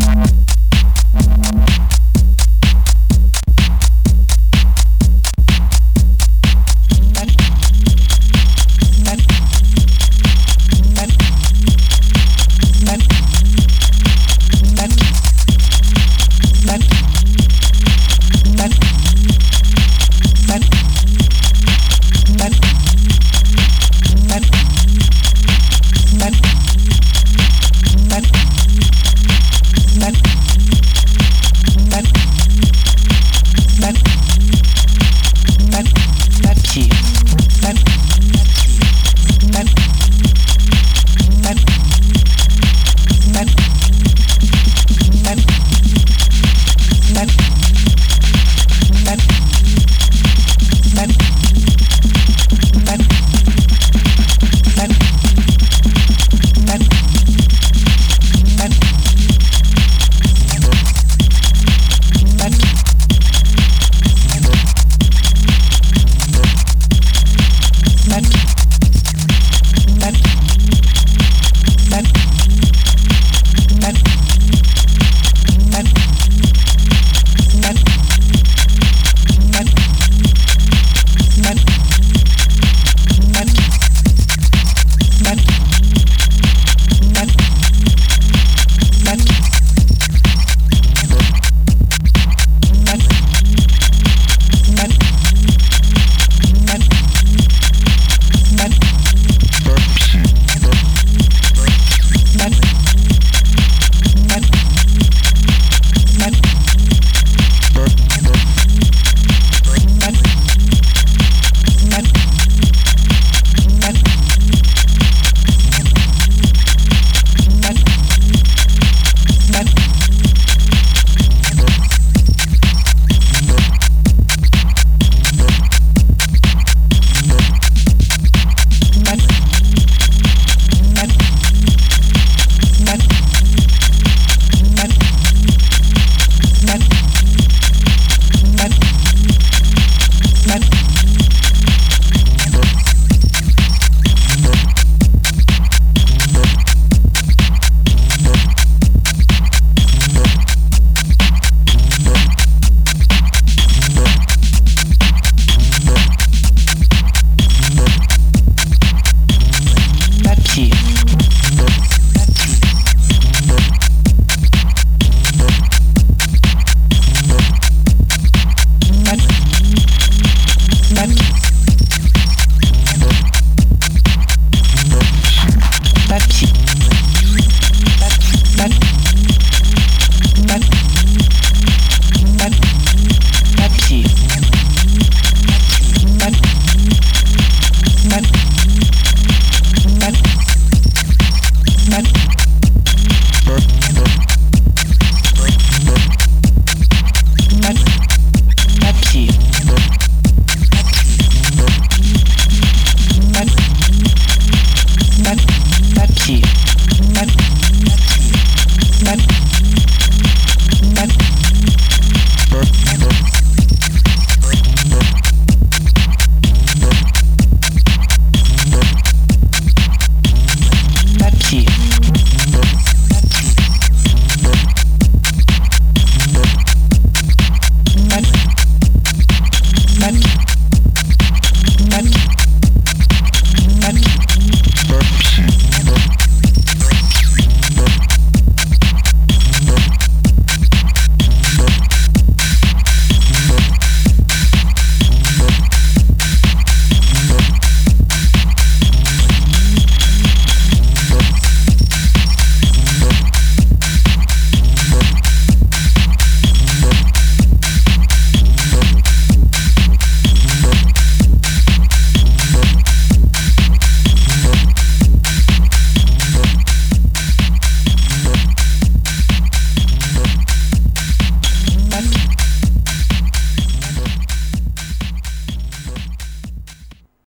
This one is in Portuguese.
Música